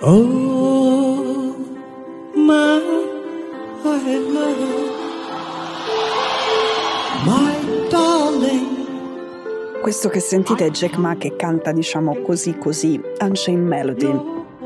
Oh, my love, my darling. Questo che sentite è Jack Ma che canta, diciamo così così, Unchained Melody.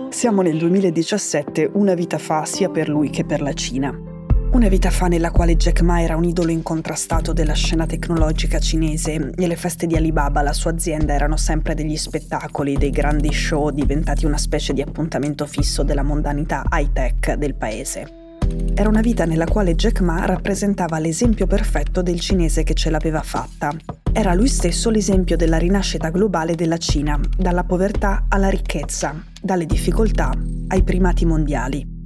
Siamo nel 2017, una vita fa sia per lui che per la Cina. Una vita fa nella quale Jack Ma era un idolo incontrastato della scena tecnologica cinese e le feste di Alibaba, la sua azienda, erano sempre degli spettacoli, dei grandi show diventati una specie di appuntamento fisso della mondanità high-tech del paese. Era una vita nella quale Jack Ma rappresentava l'esempio perfetto del cinese che ce l'aveva fatta. Era lui stesso l'esempio della rinascita globale della Cina, dalla povertà alla ricchezza, dalle difficoltà ai primati mondiali.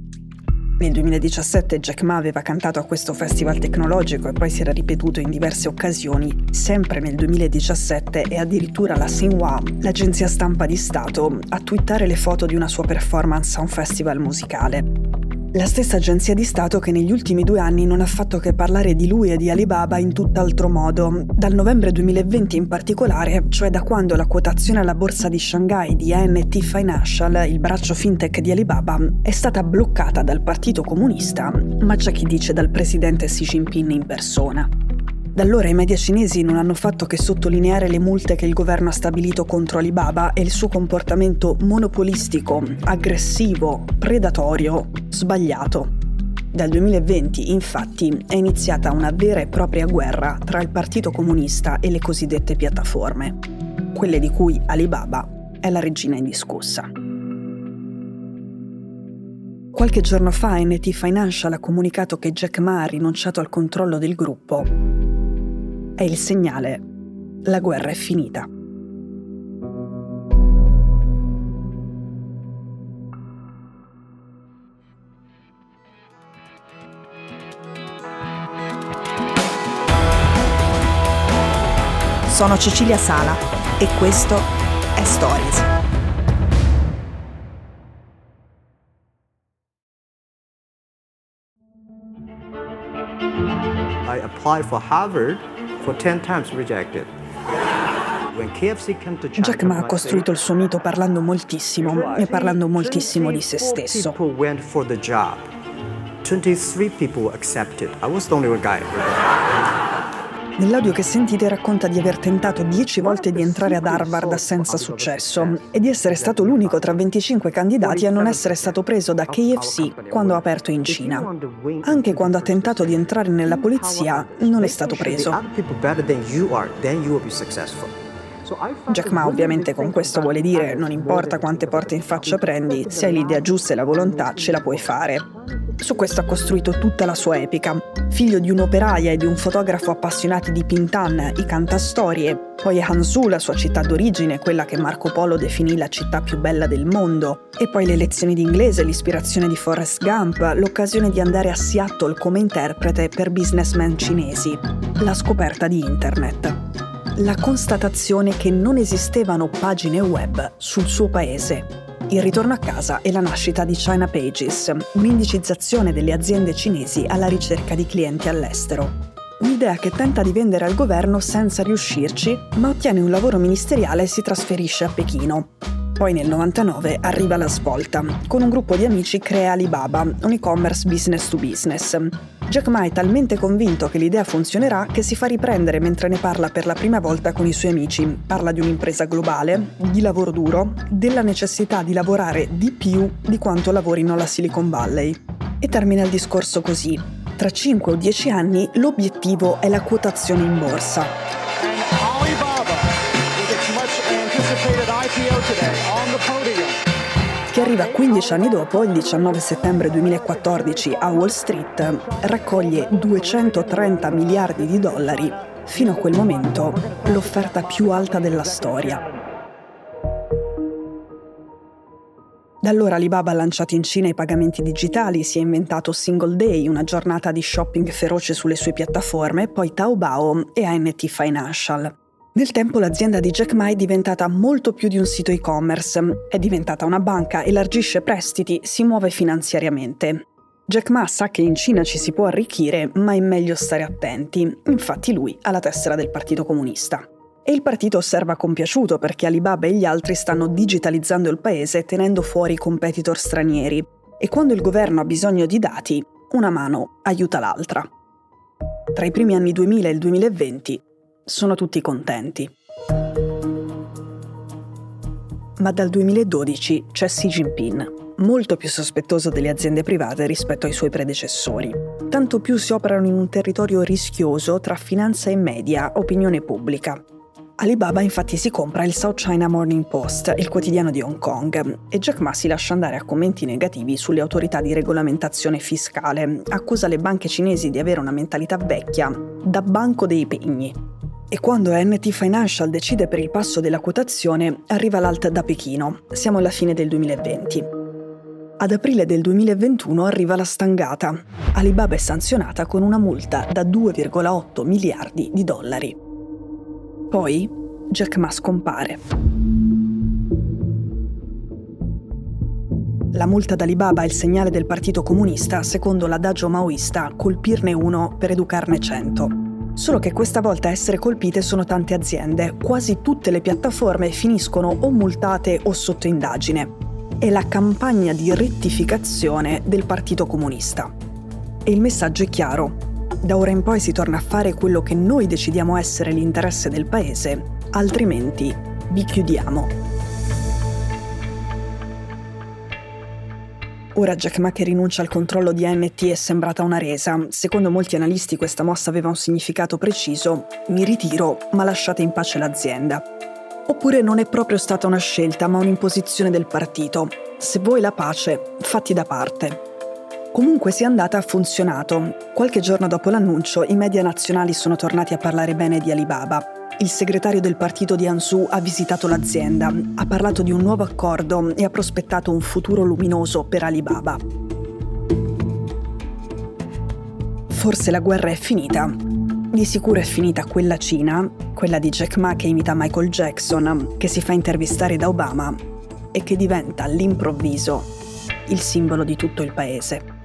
Nel 2017 Jack Ma aveva cantato a questo festival tecnologico e poi si era ripetuto in diverse occasioni, sempre nel 2017 e addirittura la Xinhua, l'agenzia stampa di Stato, a twittare le foto di una sua performance a un festival musicale. La stessa agenzia di Stato che negli ultimi due anni non ha fatto che parlare di lui e di Alibaba in tutt'altro modo, dal novembre 2020 in particolare, cioè da quando la quotazione alla borsa di Shanghai di ANT Financial, il braccio fintech di Alibaba, è stata bloccata dal Partito Comunista, ma c'è chi dice dal presidente Xi Jinping in persona. Da allora i media cinesi non hanno fatto che sottolineare le multe che il governo ha stabilito contro Alibaba e il suo comportamento monopolistico, aggressivo, predatorio, sbagliato. Dal 2020, infatti, è iniziata una vera e propria guerra tra il Partito Comunista e le cosiddette piattaforme, quelle di cui Alibaba è la regina indiscussa. Qualche giorno fa NT Financial ha comunicato che Jack Ma ha rinunciato al controllo del gruppo è il segnale. La guerra è finita. Sono Cecilia Sala e questo è Stories. I applied for Harvard for 10 times rejected. Jack Ma ha costruito il suo mito parlando moltissimo e parlando moltissimo di se stesso. 23 people accepted. I was the only guy. Nell'audio che sentite racconta di aver tentato dieci volte di entrare ad Harvard senza successo e di essere stato l'unico tra 25 candidati a non essere stato preso da KFC quando ha aperto in Cina. Anche quando ha tentato di entrare nella polizia non è stato preso. Jack Ma ovviamente con questo vuole dire non importa quante porte in faccia prendi, se hai l'idea giusta e la volontà ce la puoi fare. Su questo ha costruito tutta la sua epica. Figlio di un'operaia e di un fotografo appassionati di Pintan, i cantastorie, poi Hansu, la sua città d'origine, quella che Marco Polo definì la città più bella del mondo, e poi le lezioni di inglese, l'ispirazione di Forrest Gump, l'occasione di andare a Seattle come interprete per businessmen cinesi, la scoperta di Internet la constatazione che non esistevano pagine web sul suo paese. Il ritorno a casa e la nascita di China Pages, un'indicizzazione delle aziende cinesi alla ricerca di clienti all'estero. Un'idea che tenta di vendere al governo senza riuscirci, ma ottiene un lavoro ministeriale e si trasferisce a Pechino. Poi nel 99 arriva la svolta. Con un gruppo di amici crea Alibaba, un e-commerce business to business. Jack Ma è talmente convinto che l'idea funzionerà che si fa riprendere mentre ne parla per la prima volta con i suoi amici. Parla di un'impresa globale, di lavoro duro, della necessità di lavorare di più di quanto lavorino alla Silicon Valley. E termina il discorso così. Tra 5 o 10 anni l'obiettivo è la quotazione in borsa. Che arriva 15 anni dopo, il 19 settembre 2014, a Wall Street, raccoglie 230 miliardi di dollari, fino a quel momento l'offerta più alta della storia. Da allora Alibaba ha lanciato in Cina i pagamenti digitali, si è inventato Single Day, una giornata di shopping feroce sulle sue piattaforme, poi Taobao e ANT Financial. Nel tempo l'azienda di Jack Ma è diventata molto più di un sito e-commerce, è diventata una banca, elargisce prestiti, si muove finanziariamente. Jack Ma sa che in Cina ci si può arricchire, ma è meglio stare attenti. Infatti lui ha la tessera del Partito Comunista. E il partito osserva compiaciuto perché Alibaba e gli altri stanno digitalizzando il paese tenendo fuori i competitor stranieri. E quando il governo ha bisogno di dati, una mano aiuta l'altra. Tra i primi anni 2000 e il 2020 sono tutti contenti. Ma dal 2012 c'è Xi Jinping, molto più sospettoso delle aziende private rispetto ai suoi predecessori. Tanto più si operano in un territorio rischioso tra finanza e media, opinione pubblica. Alibaba infatti si compra il South China Morning Post, il quotidiano di Hong Kong, e Jack Ma si lascia andare a commenti negativi sulle autorità di regolamentazione fiscale, accusa le banche cinesi di avere una mentalità vecchia, da banco dei pegni. E quando NT Financial decide per il passo della quotazione, arriva l'alt da Pechino, siamo alla fine del 2020. Ad aprile del 2021 arriva la stangata. Alibaba è sanzionata con una multa da 2,8 miliardi di dollari. Poi Jack Ma scompare. La multa d'Alibaba è il segnale del Partito Comunista, secondo l'adagio maoista, colpirne uno per educarne cento. Solo che questa volta a essere colpite sono tante aziende, quasi tutte le piattaforme finiscono o multate o sotto indagine. È la campagna di rettificazione del Partito Comunista. E il messaggio è chiaro, da ora in poi si torna a fare quello che noi decidiamo essere l'interesse del paese, altrimenti vi chiudiamo. Ora Jack Ma che rinuncia al controllo di ANT è sembrata una resa. Secondo molti analisti questa mossa aveva un significato preciso. Mi ritiro, ma lasciate in pace l'azienda. Oppure non è proprio stata una scelta, ma un'imposizione del partito. Se vuoi la pace, fatti da parte. Comunque sia andata ha funzionato. Qualche giorno dopo l'annuncio i media nazionali sono tornati a parlare bene di Alibaba. Il segretario del partito di Ansu ha visitato l'azienda, ha parlato di un nuovo accordo e ha prospettato un futuro luminoso per Alibaba. Forse la guerra è finita. Di sicuro è finita quella Cina, quella di Jack Ma che imita Michael Jackson, che si fa intervistare da Obama e che diventa all'improvviso il simbolo di tutto il paese.